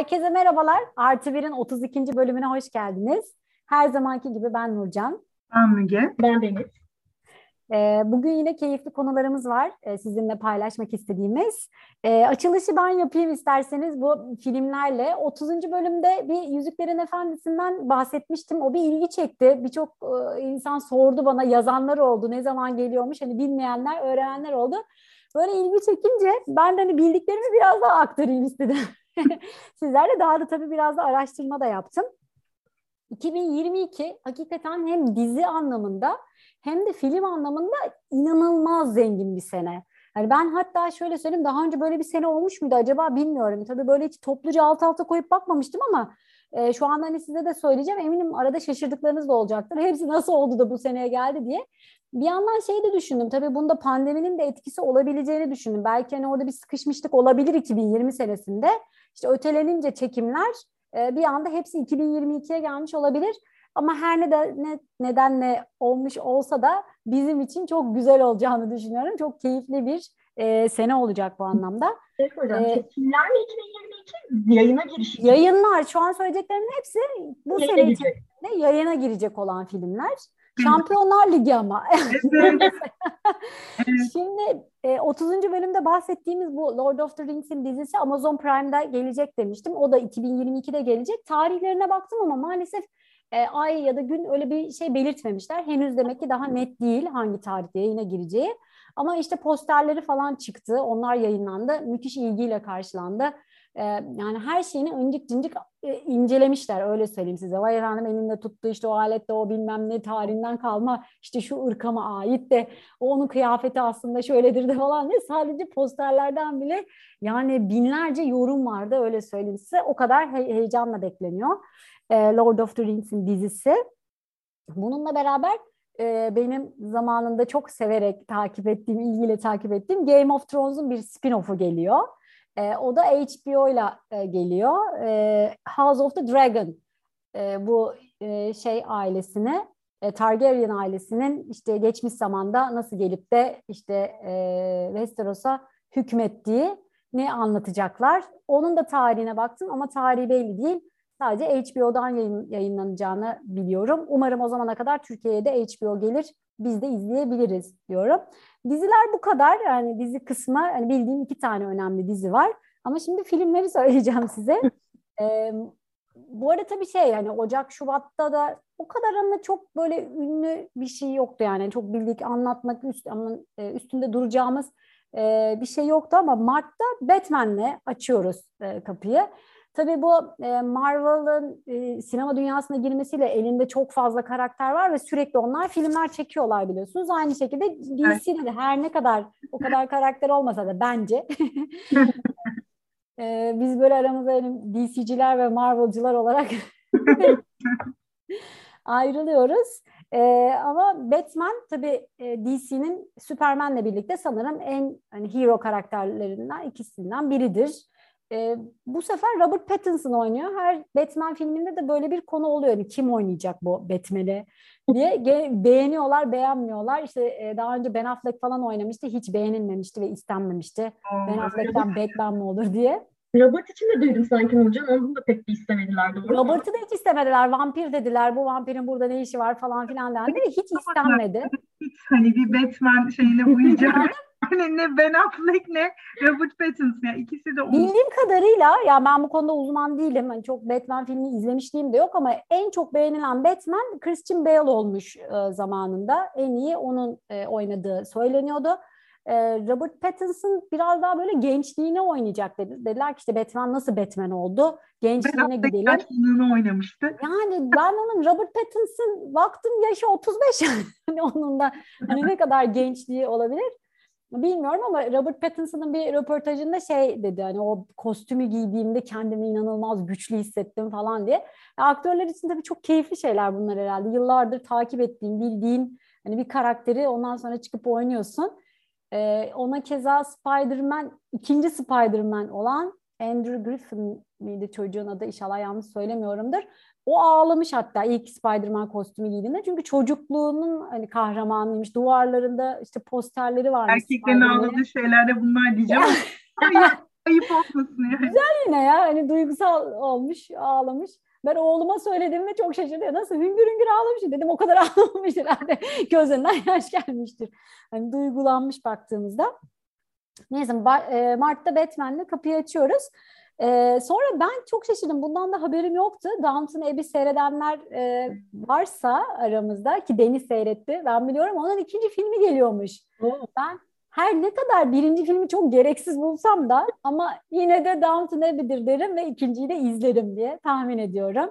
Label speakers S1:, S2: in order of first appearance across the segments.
S1: Herkese merhabalar. Artı Bir'in 32. bölümüne hoş geldiniz. Her zamanki gibi ben Nurcan.
S2: Ben Müge.
S3: Ben Deniz.
S1: Ee, bugün yine keyifli konularımız var e, sizinle paylaşmak istediğimiz. Ee, açılışı ben yapayım isterseniz bu filmlerle. 30. bölümde bir Yüzüklerin Efendisi'nden bahsetmiştim. O bir ilgi çekti. Birçok e, insan sordu bana, yazanlar oldu. Ne zaman geliyormuş? Hani bilmeyenler, öğrenenler oldu. Böyle ilgi çekince ben de hani bildiklerimi biraz daha aktarayım istedim. Sizlerle daha da tabii biraz da araştırma da yaptım. 2022 hakikaten hem dizi anlamında hem de film anlamında inanılmaz zengin bir sene. Yani ben hatta şöyle söyleyeyim daha önce böyle bir sene olmuş muydu acaba bilmiyorum. Tabii böyle hiç topluca alt alta koyup bakmamıştım ama e, şu anda hani size de söyleyeceğim. Eminim arada şaşırdıklarınız da olacaktır. Hepsi nasıl oldu da bu seneye geldi diye. Bir yandan şey de düşündüm. Tabii bunda pandeminin de etkisi olabileceğini düşündüm. Belki hani orada bir sıkışmışlık olabilir 2020 senesinde. İşte ötelenince çekimler e, bir anda hepsi 2022'ye gelmiş olabilir. Ama her ne, de, ne nedenle olmuş olsa da bizim için çok güzel olacağını düşünüyorum. Çok keyifli bir e, sene olacak bu anlamda.
S3: Evet hocam, ee, çekimler mi 2022 yayına giriş?
S1: Yayınlar, şu an söyleyeceklerimin hepsi bu yayına sene içerisinde yayına girecek olan filmler. Şampiyonlar Ligi ama. Şimdi e, 30. bölümde bahsettiğimiz bu Lord of the Rings'in dizisi Amazon Prime'da gelecek demiştim. O da 2022'de gelecek. Tarihlerine baktım ama maalesef e, ay ya da gün öyle bir şey belirtmemişler. Henüz demek ki daha net değil hangi tarihte yayına gireceği. Ama işte posterleri falan çıktı. Onlar yayınlandı. Müthiş ilgiyle karşılandı. Yani her şeyini öncük cincik incelemişler öyle söyleyeyim size. Vay efendim elinde tuttu işte o alette o bilmem ne tarihinden kalma işte şu ırkama ait de o onun kıyafeti aslında şöyledir de falan diye sadece posterlerden bile yani binlerce yorum vardı öyle söyleyeyim size. O kadar he- heyecanla bekleniyor. Lord of the Rings'in dizisi. Bununla beraber benim zamanında çok severek takip ettiğim, ilgiyle takip ettiğim Game of Thrones'un bir spin-off'u geliyor. E, o da HBO ile e, geliyor. E, House of the Dragon e, bu e, şey ailesine e, Targaryen ailesinin işte geçmiş zamanda nasıl gelip de işte e, Westeros'a hükmettiği ne anlatacaklar. Onun da tarihine baktım ama tarihi belli değil. Sadece HBO'dan yayın, yayınlanacağını biliyorum. Umarım o zamana kadar Türkiye'ye de HBO gelir. Biz de izleyebiliriz diyorum. Diziler bu kadar. Yani dizi kısmı hani bildiğim iki tane önemli dizi var. Ama şimdi filmleri söyleyeceğim size. ee, bu arada tabii şey yani Ocak, Şubat'ta da o kadar ama çok böyle ünlü bir şey yoktu yani. Çok bildik anlatmak üst, ama e, üstünde duracağımız e, bir şey yoktu ama Mart'ta Batman'le açıyoruz e, kapıyı. Tabii bu e, Marvel'ın e, sinema dünyasına girmesiyle elinde çok fazla karakter var ve sürekli onlar filmler çekiyorlar biliyorsunuz. Aynı şekilde DC'de de her ne kadar o kadar karakter olmasa da bence e, biz böyle aramızda yani DC'ciler ve Marvel'cılar olarak ayrılıyoruz. Ee, ama Batman tabii DC'nin Superman'le birlikte sanırım en hani hero karakterlerinden ikisinden biridir. E, bu sefer Robert Pattinson oynuyor. Her Batman filminde de böyle bir konu oluyor. Yani kim oynayacak bu Batman'i diye beğeniyorlar, beğenmiyorlar. İşte e, daha önce Ben Affleck falan oynamıştı. Hiç beğenilmemişti ve istenmemişti. ben Affleck'ten Batman mi olur diye.
S3: Robert için de duydum sanki Nurcan. Onu da pek bir istemediler doğru
S1: Robert'ı da hiç istemediler. Vampir dediler. Bu vampirin burada ne işi var falan filan dendi. Hiç istenmedi.
S2: Hiç hani bir Batman şeyine uyacak. Hani ne Ben Affleck ne Robert Pattinson ya ikisi de
S1: Bildiğim kadarıyla ya ben bu konuda uzman değilim. Hani çok Batman filmi izlemişliğim de yok ama en çok beğenilen Batman Christian Bale olmuş e, zamanında. En iyi onun e, oynadığı söyleniyordu. E, Robert Pattinson biraz daha böyle gençliğine oynayacak dedi. Dediler ki işte Batman nasıl Batman oldu? Gençliğine ben gidelim.
S2: Yaşlılığını oynamıştı.
S1: Yani ben onun Robert Pattinson baktım yaşı 35 yani onun da hani ne kadar gençliği olabilir. Bilmiyorum ama Robert Pattinson'ın bir röportajında şey dedi hani o kostümü giydiğimde kendimi inanılmaz güçlü hissettim falan diye. Ya, aktörler için tabii çok keyifli şeyler bunlar herhalde. Yıllardır takip ettiğin, bildiğin hani bir karakteri ondan sonra çıkıp oynuyorsun. Ee, ona keza Spider-Man, ikinci Spider-Man olan Andrew Griffin miydi çocuğun adı inşallah yanlış söylemiyorumdur. O ağlamış hatta ilk Spider-Man kostümü giydiğinde. Çünkü çocukluğunun hani kahramanıymış. Duvarlarında işte posterleri varmış.
S2: Erkeklerin ağladığı şeyler de bunlar diyeceğim. Ayıp olmasın yani.
S1: Güzel yine ya hani duygusal olmuş, ağlamış. Ben oğluma söyledim ve çok şaşırdı. Nasıl hüngür hüngür ağlamış dedim. O kadar ağlamamış herhalde. Gözlerinden yaş gelmiştir. Hani duygulanmış baktığımızda. Neyse Mart'ta Batman'le kapıyı açıyoruz. Ee, sonra ben çok şaşırdım. Bundan da haberim yoktu. Downton Abbey seyredenler e, varsa aramızda ki Deniz seyretti. Ben biliyorum onun ikinci filmi geliyormuş. Oh. Ben her ne kadar birinci filmi çok gereksiz bulsam da ama yine de Downton Abbey'dir derim ve ikinciyi de izlerim diye tahmin ediyorum.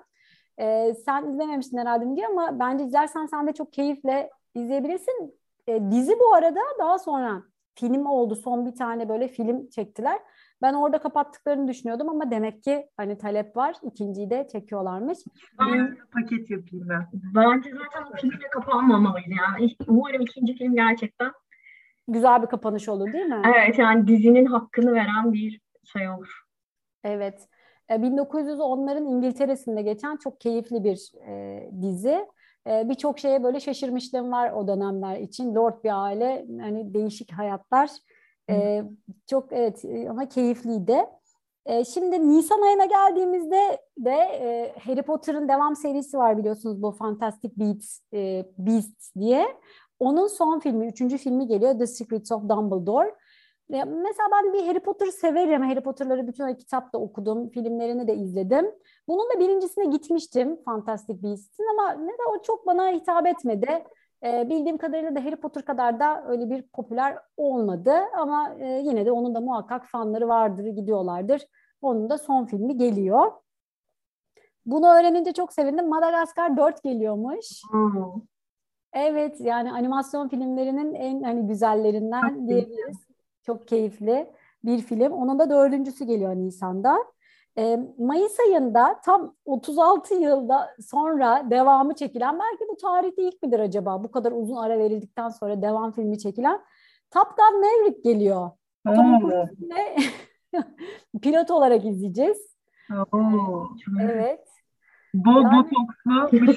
S1: Ee, sen izlememiştin herhalde diye ama bence izlersen sen de çok keyifle izleyebilirsin. Ee, dizi bu arada daha sonra film oldu. Son bir tane böyle film çektiler. Ben orada kapattıklarını düşünüyordum ama demek ki hani talep var. İkinciyi de çekiyorlarmış.
S2: Ben paket yapayım ben.
S3: Bence zaten o filmle kapanmamalıydı yani. Umarım ikinci film gerçekten
S1: güzel bir kapanış olur değil mi?
S3: Evet yani dizinin hakkını veren bir şey olur.
S1: Evet. 1910'ların e, İngiltere'sinde geçen çok keyifli bir e, dizi. E, Birçok şeye böyle şaşırmışlığım var o dönemler için. Lord bir aile, hani değişik hayatlar. E, çok evet ama keyifliydi. E, şimdi Nisan ayına geldiğimizde de e, Harry Potter'ın devam serisi var biliyorsunuz bu Fantastic Beasts, e, Beasts diye. Onun son filmi, üçüncü filmi geliyor The Secrets of Dumbledore. Ve mesela ben bir Harry Potter severim. Harry Potter'ları bütün kitapta okudum. Filmlerini de izledim. Bunun da birincisine gitmiştim Fantastic Beasts'in ama ne de o çok bana hitap etmedi. E, bildiğim kadarıyla da Harry Potter kadar da öyle bir popüler olmadı. Ama e, yine de onun da muhakkak fanları vardır, gidiyorlardır. Onun da son filmi geliyor. Bunu öğrenince çok sevindim. Madagaskar 4 geliyormuş. Hmm. Evet yani animasyon filmlerinin en hani güzellerinden diyebiliriz. Çok keyifli bir film. Onun da dördüncüsü geliyor Nisan'da. Mayıs ayında tam 36 yılda sonra devamı çekilen belki bu tarihte ilk midir acaba bu kadar uzun ara verildikten sonra devam filmi çekilen Top Gun Maverick geliyor. Tom pilot olarak izleyeceğiz.
S2: Oo,
S1: evet.
S2: Bol yani, botokslu.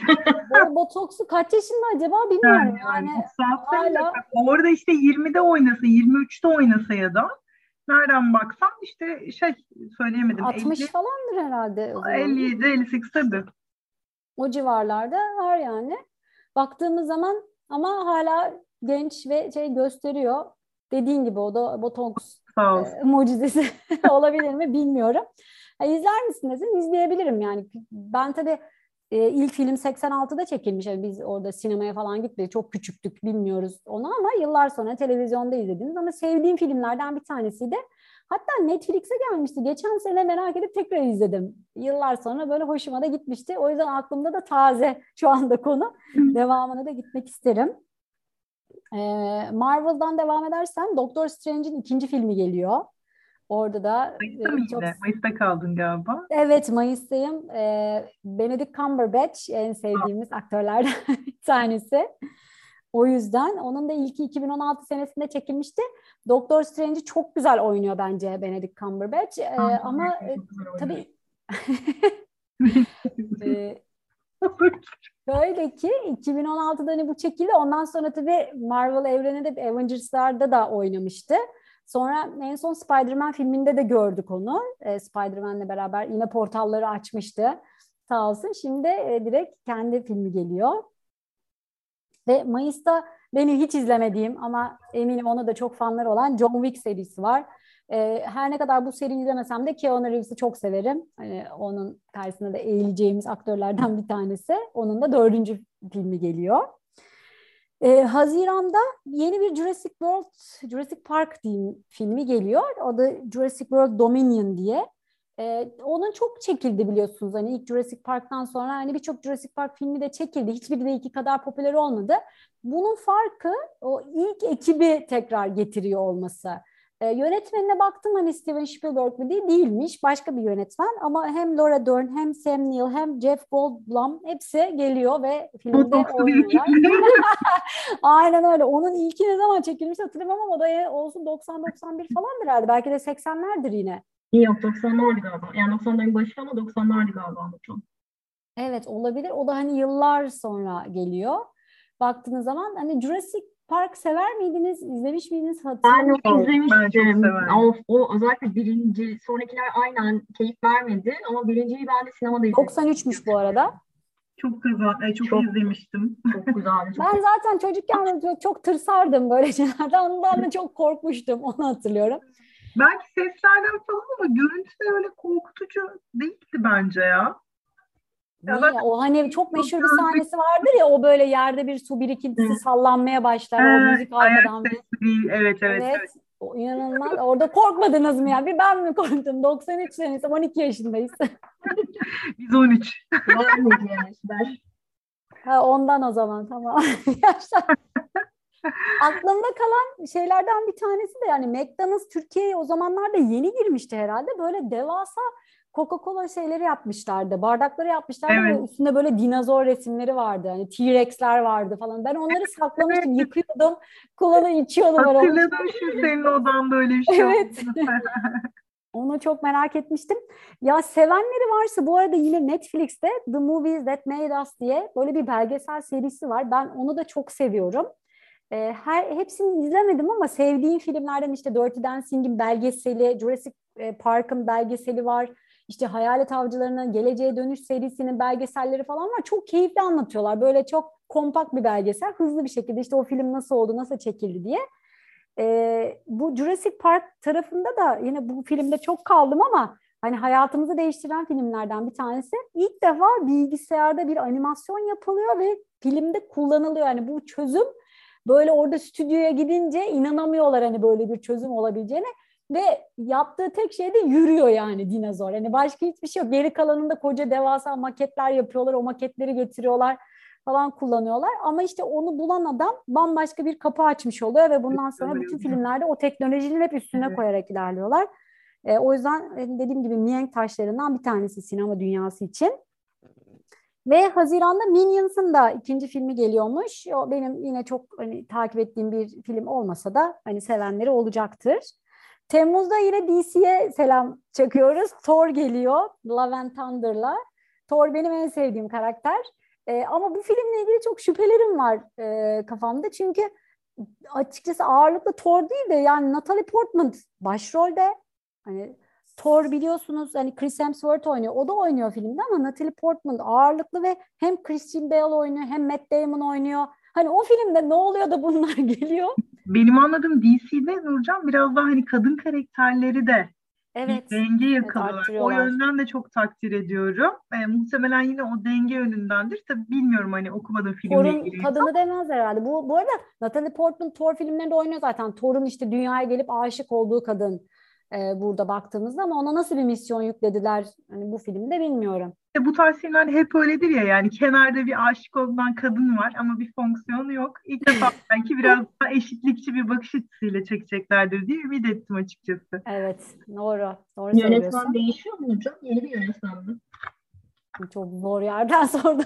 S1: bol botokslu kaç yaşında acaba bilmiyorum yani. yani
S2: hala... Orada işte 20'de oynasa, 23'te oynasa ya da nereden baksan işte şey söyleyemedim.
S1: 60 50, falandır herhalde.
S2: 57, 58 tabii.
S1: O civarlarda var yani. Baktığımız zaman ama hala genç ve şey gösteriyor. Dediğin gibi o da botoks e, mucizesi olabilir mi bilmiyorum. Ha, izler misiniz? İzleyebilirim yani. Ben tabii e, ilk film 86'da çekilmiş. Yani biz orada sinemaya falan gitmedik. Çok küçüktük bilmiyoruz onu ama yıllar sonra televizyonda izlediğimiz ama sevdiğim filmlerden bir tanesiydi. Hatta Netflix'e gelmişti. Geçen sene merak edip tekrar izledim. Yıllar sonra böyle hoşuma da gitmişti. O yüzden aklımda da taze şu anda konu. Devamına da gitmek isterim. Ee, Marvel'dan devam edersen Doctor Strange'in ikinci filmi geliyor. Orada da
S2: Mayıs'ta e, çok... Mayıs'ta kaldın galiba.
S1: Evet Mayıs'tayım. E, Benedict Cumberbatch en sevdiğimiz aktörlerden bir tanesi. O yüzden onun da ilki 2016 senesinde çekilmişti. Doktor Strange'i çok güzel oynuyor bence Benedict Cumberbatch. Ee, ama e, tabii e, Şöyle ki 2016'da hani bu çekildi. Ondan sonra tabii Marvel evreninde Avengers'larda da oynamıştı. Sonra en son Spider-Man filminde de gördük onu. E, Spider-Man'le beraber yine portalları açmıştı. Sağ olsun. Şimdi e, direkt kendi filmi geliyor. Ve Mayıs'ta benim hiç izlemediğim ama eminim ona da çok fanları olan John Wick serisi var. E, her ne kadar bu seriyi izlemesem de Keanu Reeves'i çok severim. Hani onun karşısında da eğileceğimiz aktörlerden bir tanesi. Onun da dördüncü filmi geliyor. Ee, Haziran'da yeni bir Jurassic World, Jurassic Park diyeyim filmi geliyor. O da Jurassic World Dominion diye. Ee, onun çok çekildi biliyorsunuz. Hani ilk Jurassic Park'tan sonra hani birçok Jurassic Park filmi de çekildi. Hiçbiri de iki kadar popüler olmadı. Bunun farkı o ilk ekibi tekrar getiriyor olması. E, yönetmenine baktım hani Steven Spielberg mi diye değilmiş. Başka bir yönetmen ama hem Laura Dern hem Sam Neill hem Jeff Goldblum hepsi geliyor ve filmde oynuyorlar. Aynen öyle. Onun ilki ne zaman çekilmiş hatırlamam ama o da olsun 90-91 falandır herhalde. Belki de 80'lerdir yine.
S3: Yok 90'lardı galiba. Yani 90'ların başı ama 90'lardı galiba Umut'un.
S1: Evet olabilir. O da hani yıllar sonra geliyor. Baktığınız zaman hani Jurassic Park sever miydiniz? İzlemiş miydiniz? Hatırlamıyorum.
S2: Ben çok
S3: izlemiştim.
S2: severim.
S3: O, o özellikle birinci, sonrakiler aynen keyif vermedi ama birinciyi ben de sinemada izledim.
S1: 93'müş bu arada.
S2: Çok güzel. çok,
S3: Çok-
S2: izlemiştim.
S3: Çok güzeldi. Çok
S1: Ben zaten çocukken çok, çok tırsardım böyle şeylerden. Ondan da çok korkmuştum. Onu hatırlıyorum.
S2: Belki seslerden falan ama görüntü de öyle korkutucu değildi bence ya.
S1: Niye? O hani çok meşhur bir sahnesi vardır ya o böyle yerde bir su birikintisi sallanmaya başlar. O müzik arkadan.
S2: Evet, evet,
S1: Evet.
S2: evet.
S1: O inanılmaz. Orada korkmadınız mı ya? Bir ben mi korktum? 93 senesi 12 yaşındayız.
S2: Biz 13.
S3: vermedi yani.
S1: Ha, ondan o zaman tamam. Yaşlar. Aklımda kalan şeylerden bir tanesi de yani McDonald's Türkiye'ye o zamanlarda yeni girmişti herhalde. Böyle devasa Coca-Cola şeyleri yapmışlardı. Bardakları yapmışlardı
S2: Evet.
S1: ve üstünde böyle dinozor resimleri vardı. Hani T-Rex'ler vardı falan. Ben onları saklamıştım, yıkıyordum. Kullanı içiyordum.
S2: Hatırladım şu senin odanda öyle bir şey
S1: Evet. Onu çok merak etmiştim. Ya sevenleri varsa bu arada yine Netflix'te The Movies That Made Us diye böyle bir belgesel serisi var. Ben onu da çok seviyorum. Ee, her hepsini izlemedim ama sevdiğim filmlerden işte Dirty Dancing'in belgeseli, Jurassic e, Park'ın belgeseli var. İşte Hayalet Avcıları'nın Geleceğe Dönüş serisinin belgeselleri falan var. Çok keyifli anlatıyorlar. Böyle çok kompakt bir belgesel. Hızlı bir şekilde işte o film nasıl oldu, nasıl çekildi diye. Ee, bu Jurassic Park tarafında da yine bu filmde çok kaldım ama hani hayatımızı değiştiren filmlerden bir tanesi. İlk defa bilgisayarda bir animasyon yapılıyor ve filmde kullanılıyor. Yani bu çözüm böyle orada stüdyoya gidince inanamıyorlar hani böyle bir çözüm olabileceğine ve yaptığı tek şey de yürüyor yani dinozor. Yani başka hiçbir şey yok. Geri kalanında koca devasa maketler yapıyorlar. O maketleri getiriyorlar falan kullanıyorlar. Ama işte onu bulan adam bambaşka bir kapı açmış oluyor ve bundan sonra bütün filmlerde o teknolojinin hep üstüne
S2: Evet.
S1: koyarak ilerliyorlar. E, o yüzden e, dediğim gibi mihenk taşlarından bir tanesi sinema dünyası için. Ve Haziran'da Minions'ın da ikinci filmi geliyormuş. O benim yine çok hani takip ettiğim bir film olmasa da hani sevenleri olacaktır. Temmuz'da yine DC'ye selam çakıyoruz. Thor geliyor Love and Thunder'la. Thor benim en sevdiğim karakter. Ee, ama bu filmle ilgili çok şüphelerim var e, kafamda. Çünkü açıkçası ağırlıklı Thor değil de yani Natalie Portman başrolde. Hani Thor biliyorsunuz hani Chris Hemsworth oynuyor. O da oynuyor filmde ama Natalie Portman ağırlıklı ve hem Christian Bale oynuyor hem Matt Damon oynuyor. Hani o filmde ne oluyor da bunlar geliyor?
S2: Benim anladığım DC'de Nurcan biraz daha hani kadın karakterleri de
S1: Evet.
S2: bir denge yakalıyorlar. o
S1: arttırıyorlar.
S2: yönden de çok takdir ediyorum. E, muhtemelen yine o denge yönündendir. Tabii bilmiyorum hani okumadım filmle
S1: Thor'un
S2: ilgili.
S1: kadını demez herhalde. Bu, bu arada Natalie Portman Thor filmlerinde oynuyor zaten. Thor'un işte dünyaya gelip aşık olduğu kadın e, burada baktığımızda ama ona nasıl bir misyon yüklediler hani bu filmde bilmiyorum.
S2: İşte bu tarz filmler hep öyledir ya yani kenarda bir aşık olunan kadın var ama bir fonksiyonu yok. İlk defa belki biraz daha eşitlikçi bir bakış açısıyla çekeceklerdir diye ümit ettim açıkçası.
S1: Evet, doğru. Doğru.
S3: Yönetmen değişiyor mu hocam? Yeni bir yönetmen mi?
S1: Çok zor yerden sordum.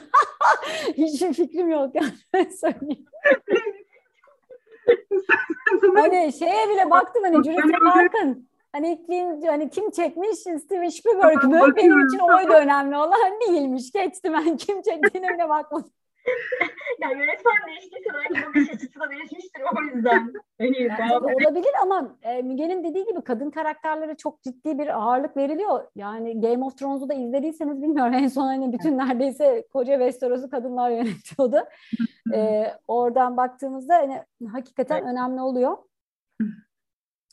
S1: Hiçbir fikrim yok yani söyleyeyim. Hani şeye bile baktım hani Jurassic Park'ın hani kim, hani kim çekmiş Steven Spielberg mü?
S2: Bakıyorum.
S1: Benim için oydu önemli olan değilmiş. Geçtim ben kim çektiğine bile bakmadım.
S3: Ya yönetmen değiştiyse belki bakış açısı da değişmiştir o yüzden. Hani
S1: Yani olabilir ama e, Müge'nin dediği gibi kadın karakterlere çok ciddi bir ağırlık veriliyor. Yani Game of Thrones'u da izlediyseniz bilmiyorum en son hani bütün neredeyse koca Westeros'u kadınlar yönetiyordu. E, oradan baktığımızda hani hakikaten önemli oluyor.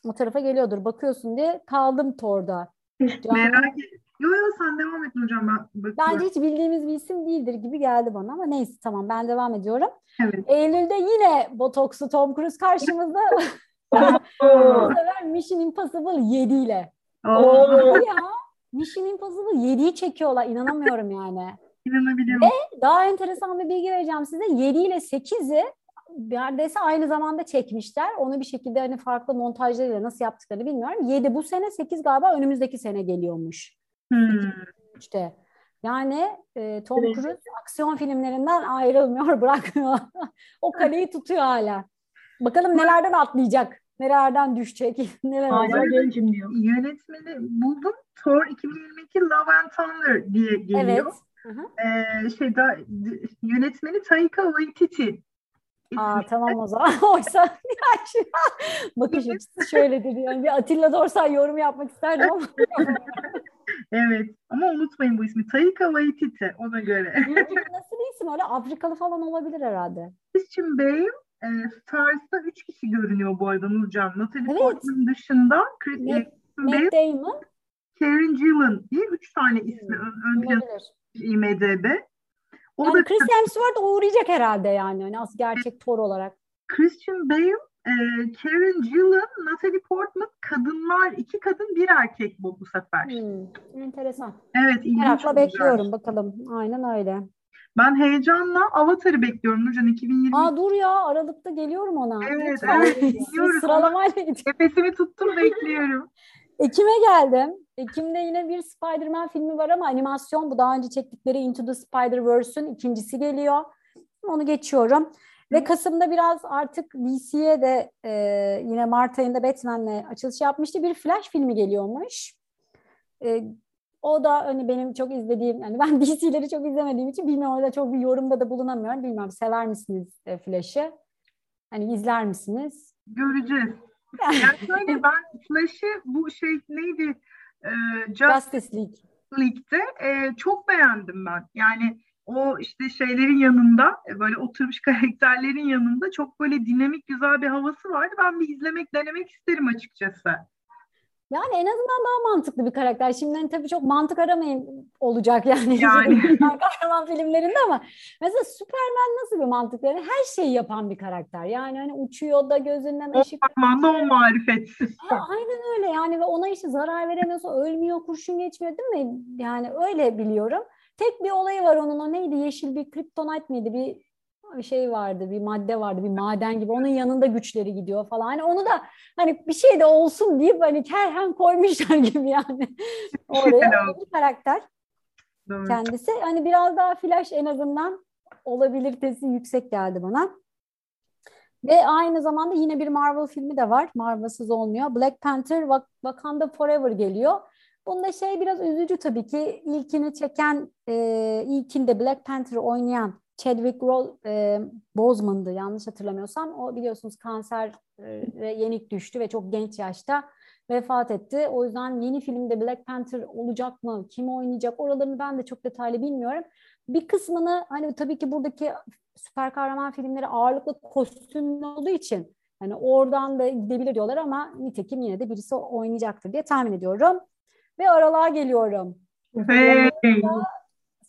S1: O tarafa geliyordur. Bakıyorsun diye kaldım Thor'da. Can-
S2: Merak et. Yo yo sen devam et Nurcan ben bakıyorum.
S1: Bence hiç bildiğimiz bir isim değildir gibi geldi bana ama neyse tamam ben devam ediyorum.
S2: Evet.
S1: Eylül'de yine botokslu Tom Cruise karşımızda. Bu sefer Mission Impossible 7 ile.
S2: Oo,
S1: ya Mission Impossible 7'yi çekiyorlar. İnanamıyorum yani.
S2: inanabiliyorum.
S1: Daha enteresan bir bilgi vereceğim size. 7 ile 8'i neredeyse aynı zamanda çekmişler. Onu bir şekilde hani farklı montajlarıyla nasıl yaptıklarını bilmiyorum. 7 bu sene 8 galiba önümüzdeki sene geliyormuş.
S2: Hmm.
S1: İşte yani e, Tom
S3: Evet.
S1: Cruise aksiyon filmlerinden ayrılmıyor, bırakmıyor. o kaleyi tutuyor hala. Bakalım nelerden atlayacak, nelerden düşecek, neler olacak.
S2: Yönetmeni buldum. Thor 2022 Love and Thunder diye geliyor.
S1: Evet. Hı hı.
S2: Ee, şey da, yönetmeni Taika Waititi.
S1: Aa tamam o zaman. Oysa bakış açısı şöyledir yani. Bir Atilla Dorsay yorum yapmak isterdim ama.
S2: evet ama unutmayın bu ismi. Taika Waititi ona göre.
S1: Nasıl bir isim öyle? Afrikalı falan olabilir herhalde.
S2: Christian Bale e, Stars'ta üç kişi görünüyor bu arada Nurcan. Natalie evet. Portman dışında Christian
S1: Bale, Matt Damon,
S2: Karen Gillan diye üç tane ismi ön, ön plana IMDB.
S1: O yani da Chris Hemsworth uğrayacak herhalde yani. yani az gerçek Thor olarak.
S2: Christian Bale, e, Karen Gillan, Natalie Portman kadınlar, iki kadın bir erkek bu bu sefer.
S1: Hmm, enteresan.
S2: Evet, ilginç.
S1: Merakla bekliyorum bakalım. Aynen öyle.
S2: Ben heyecanla Avatar'ı bekliyorum Nurcan 2020.
S1: Aa dur ya Aralık'ta geliyorum ona.
S2: Evet, Lütfen. evet.
S1: Sıralamayla gidiyorum.
S2: Nefesimi tuttum bekliyorum.
S1: Ekim'e geldim. Ekim'de yine bir Spider-Man filmi var ama animasyon. Bu daha önce çektikleri Into the Spider-Verse'ün ikincisi geliyor. Onu geçiyorum. Ve Kasım'da biraz artık DC'ye de e, yine Mart ayında Batman'le açılış yapmıştı. Bir Flash filmi geliyormuş. E, o da hani benim çok izlediğim, yani ben DC'leri çok izlemediğim için bilmiyorum orada çok bir yorumda da bulunamıyorum. Bilmiyorum sever misiniz e, Flash'ı? Hani izler misiniz?
S2: Göreceğiz. Yani şöyle ben Flash'ı bu şey neydi? Ee,
S1: Justice League.
S2: League'de e, çok beğendim ben. Yani o işte şeylerin yanında e, böyle oturmuş karakterlerin yanında çok böyle dinamik güzel bir havası vardı. Ben bir izlemek denemek isterim açıkçası.
S1: Yani en azından daha mantıklı bir karakter. Şimdi hani tabii çok mantık aramayın olacak yani.
S2: yani.
S1: kahraman filmlerinde ama mesela Superman nasıl bir mantık yani her şeyi yapan bir karakter. Yani hani uçuyor da gözünden ışık.
S2: O parmağında o marifet.
S1: aynen öyle yani ve ona işte zarar veremiyorsa ölmüyor, kurşun geçmiyor değil mi? Yani öyle biliyorum. Tek bir olayı var onun o neydi? Yeşil bir kriptonite miydi? Bir bir şey vardı, bir madde vardı, bir maden gibi. Onun yanında güçleri gidiyor falan. Hani onu da hani bir şey de olsun deyip hani kerhen koymuşlar gibi yani. Oraya bir karakter Doğru. kendisi. Hani biraz daha flash en azından olabilitesi yüksek geldi bana. Ve aynı zamanda yine bir Marvel filmi de var. Marvel'sız olmuyor. Black Panther Wakanda Forever geliyor. Bunda şey biraz üzücü tabii ki. İlkini çeken, e, ilkinde Black Panther'ı oynayan Chadwick e, Boseman'dı yanlış hatırlamıyorsam. O biliyorsunuz kanser e, yenik düştü ve çok genç yaşta vefat etti. O yüzden yeni filmde Black Panther olacak mı? Kim oynayacak? Oralarını ben de çok detaylı bilmiyorum. Bir kısmını hani tabii ki buradaki süper kahraman filmleri ağırlıklı kostümlü olduğu için hani oradan da gidebilir diyorlar ama nitekim yine de birisi oynayacaktır diye tahmin ediyorum. Ve aralığa geliyorum.
S2: Hey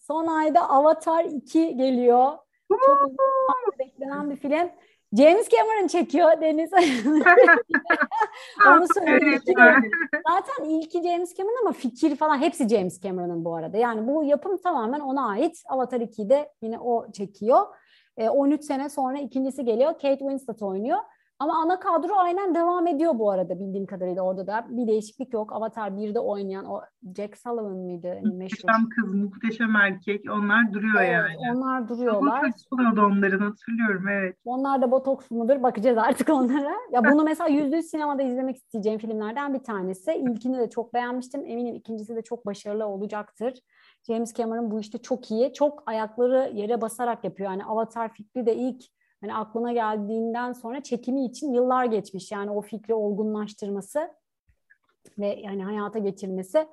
S1: son ayda Avatar 2 geliyor. Çok beklenen bir film. James Cameron çekiyor Deniz. Onu söyleyeyim. Zaten ilki James Cameron ama fikir falan hepsi James Cameron'ın bu arada. Yani bu yapım tamamen ona ait. Avatar 2'de yine o çekiyor. E, 13 sene sonra ikincisi geliyor. Kate Winslet oynuyor. Ama ana kadro aynen devam ediyor bu arada bildiğim kadarıyla orada da. Bir değişiklik yok. Avatar 1'de oynayan o Jack Sullivan mıydı?
S2: Hani muhteşem kız, muhteşem erkek. Onlar duruyor evet,
S1: yani. Onlar duruyorlar.
S2: Botoks oluyordu onların hatırlıyorum evet.
S1: Onlar da botoks mudur? Bakacağız artık onlara. Ya bunu mesela yüzde yüz sinemada izlemek isteyeceğim filmlerden bir tanesi. İlkini de çok beğenmiştim. Eminim ikincisi de çok başarılı olacaktır. James Cameron bu işte çok iyi. Çok ayakları yere basarak yapıyor. Yani Avatar fikri de ilk hani aklına geldiğinden sonra çekimi için yıllar geçmiş. Yani o fikri olgunlaştırması ve yani hayata geçirmesi.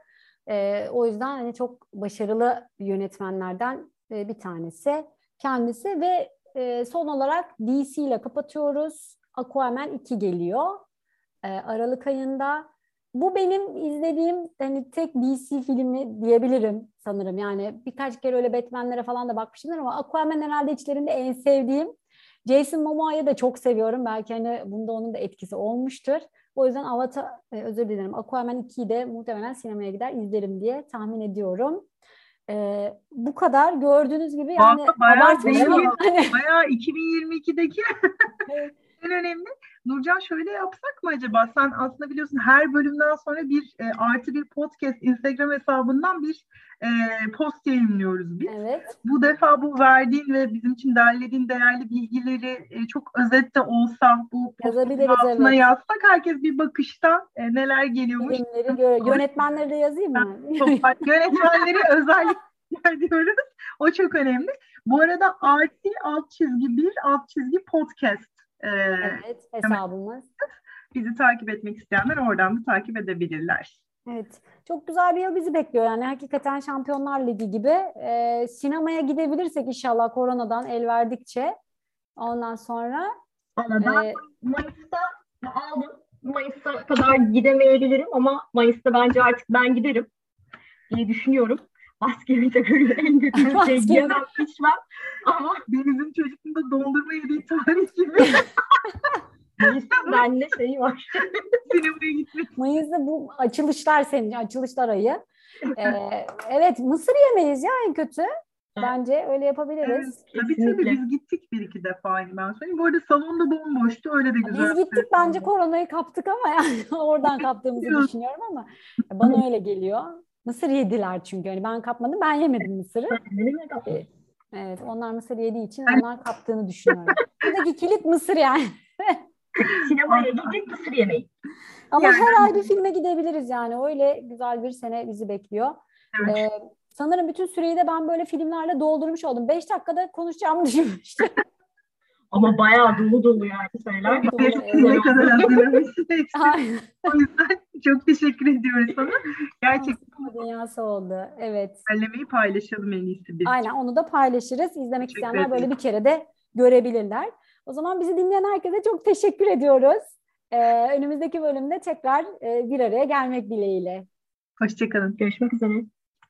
S1: E, o yüzden hani çok başarılı yönetmenlerden e, bir tanesi kendisi ve e, son olarak DC ile kapatıyoruz. Aquaman 2 geliyor e, Aralık ayında. Bu benim izlediğim hani tek DC filmi diyebilirim sanırım. Yani birkaç kere öyle Batman'lere falan da bakmışımdır ama Aquaman herhalde içlerinde en sevdiğim. Jason Momoa'yı da çok seviyorum. Belki hani bunda onun da etkisi olmuştur. O yüzden Avatar, e, özür dilerim, Aquaman 2'yi de muhtemelen sinemaya gider izlerim diye tahmin ediyorum. Ee, bu kadar gördüğünüz gibi yani
S2: bayağı, bayağı, bayağı 2022'deki en önemli Nurcan şöyle yapsak mı acaba? Sen aslında biliyorsun her bölümden sonra bir e, artı bir podcast Instagram hesabından bir e, post yayınlıyoruz biz.
S1: Evet.
S2: Bu defa bu verdiğin ve bizim için derlediğin değerli bilgileri e, çok özette olsa bu
S1: postun
S2: altına evet. yazsak herkes bir bakışta e, neler geliyormuş.
S1: Yönetmenleri de yazayım mı?
S2: Yönetmenleri özellikle diyoruz. O çok önemli. Bu arada RT alt çizgi bir alt çizgi podcast.
S1: Ee, evet hesabımız.
S2: Bizi takip etmek isteyenler oradan da takip edebilirler.
S1: Evet. Çok güzel bir yıl bizi bekliyor. Yani hakikaten Şampiyonlar Ligi gibi. E, sinemaya gidebilirsek inşallah koronadan el verdikçe. Ondan sonra
S3: Valla e, Mayıs'ta aldım. Mayıs'a kadar gidemeyebilirim ama Mayıs'ta bence artık ben giderim diye düşünüyorum. Maskemi takıyorum en kötü şey yemem içmem ama
S2: Deniz'in çocukluğunda dondurma yediği tarih gibi.
S3: Mayıs'ta bende şey var.
S2: Sinemaya gitmek.
S1: Mayıs'ta bu açılışlar senin açılışlar ayı. Ee, evet mısır yemeyiz ya en kötü. Bence öyle yapabiliriz.
S2: Evet, tabii tabii biz gittik bir iki defa aynı ben söyleyeyim. Bu arada salonda bomboştu öyle de güzel.
S1: Biz gittik bence koronayı kaptık ama yani oradan kaptığımızı düşünüyorum ama bana öyle geliyor. Mısır yediler çünkü hani ben kapmadım ben yemedim mısırı. Ee, evet onlar mısır yediği için onlar kaptığını düşünüyorum. Buradaki kilit mısır yani.
S3: Sinemaya gidecek mısır yemeği.
S1: Ama yani, her ay bir filme gidebiliriz yani. Öyle güzel bir sene bizi bekliyor. Evet. Ee, sanırım bütün süreyi de ben böyle filmlerle doldurmuş oldum. Beş dakikada konuşacağımı düşünmüştüm.
S3: Ama bayağı dolu dolu yani şeyler.
S2: Ne kadar hazırlamışsın. o yüzden çok teşekkür ediyoruz sana. Gerçekten.
S1: Dünyası oldu. Evet.
S2: Derlemeyi paylaşalım en iyisi biz.
S1: Aynen onu da paylaşırız. İzlemek teşekkür isteyenler ederim. böyle bir kere de görebilirler. O zaman bizi dinleyen herkese çok teşekkür ediyoruz. Ee, önümüzdeki bölümde tekrar e, bir araya gelmek dileğiyle.
S2: Hoşçakalın.
S3: Görüşmek üzere.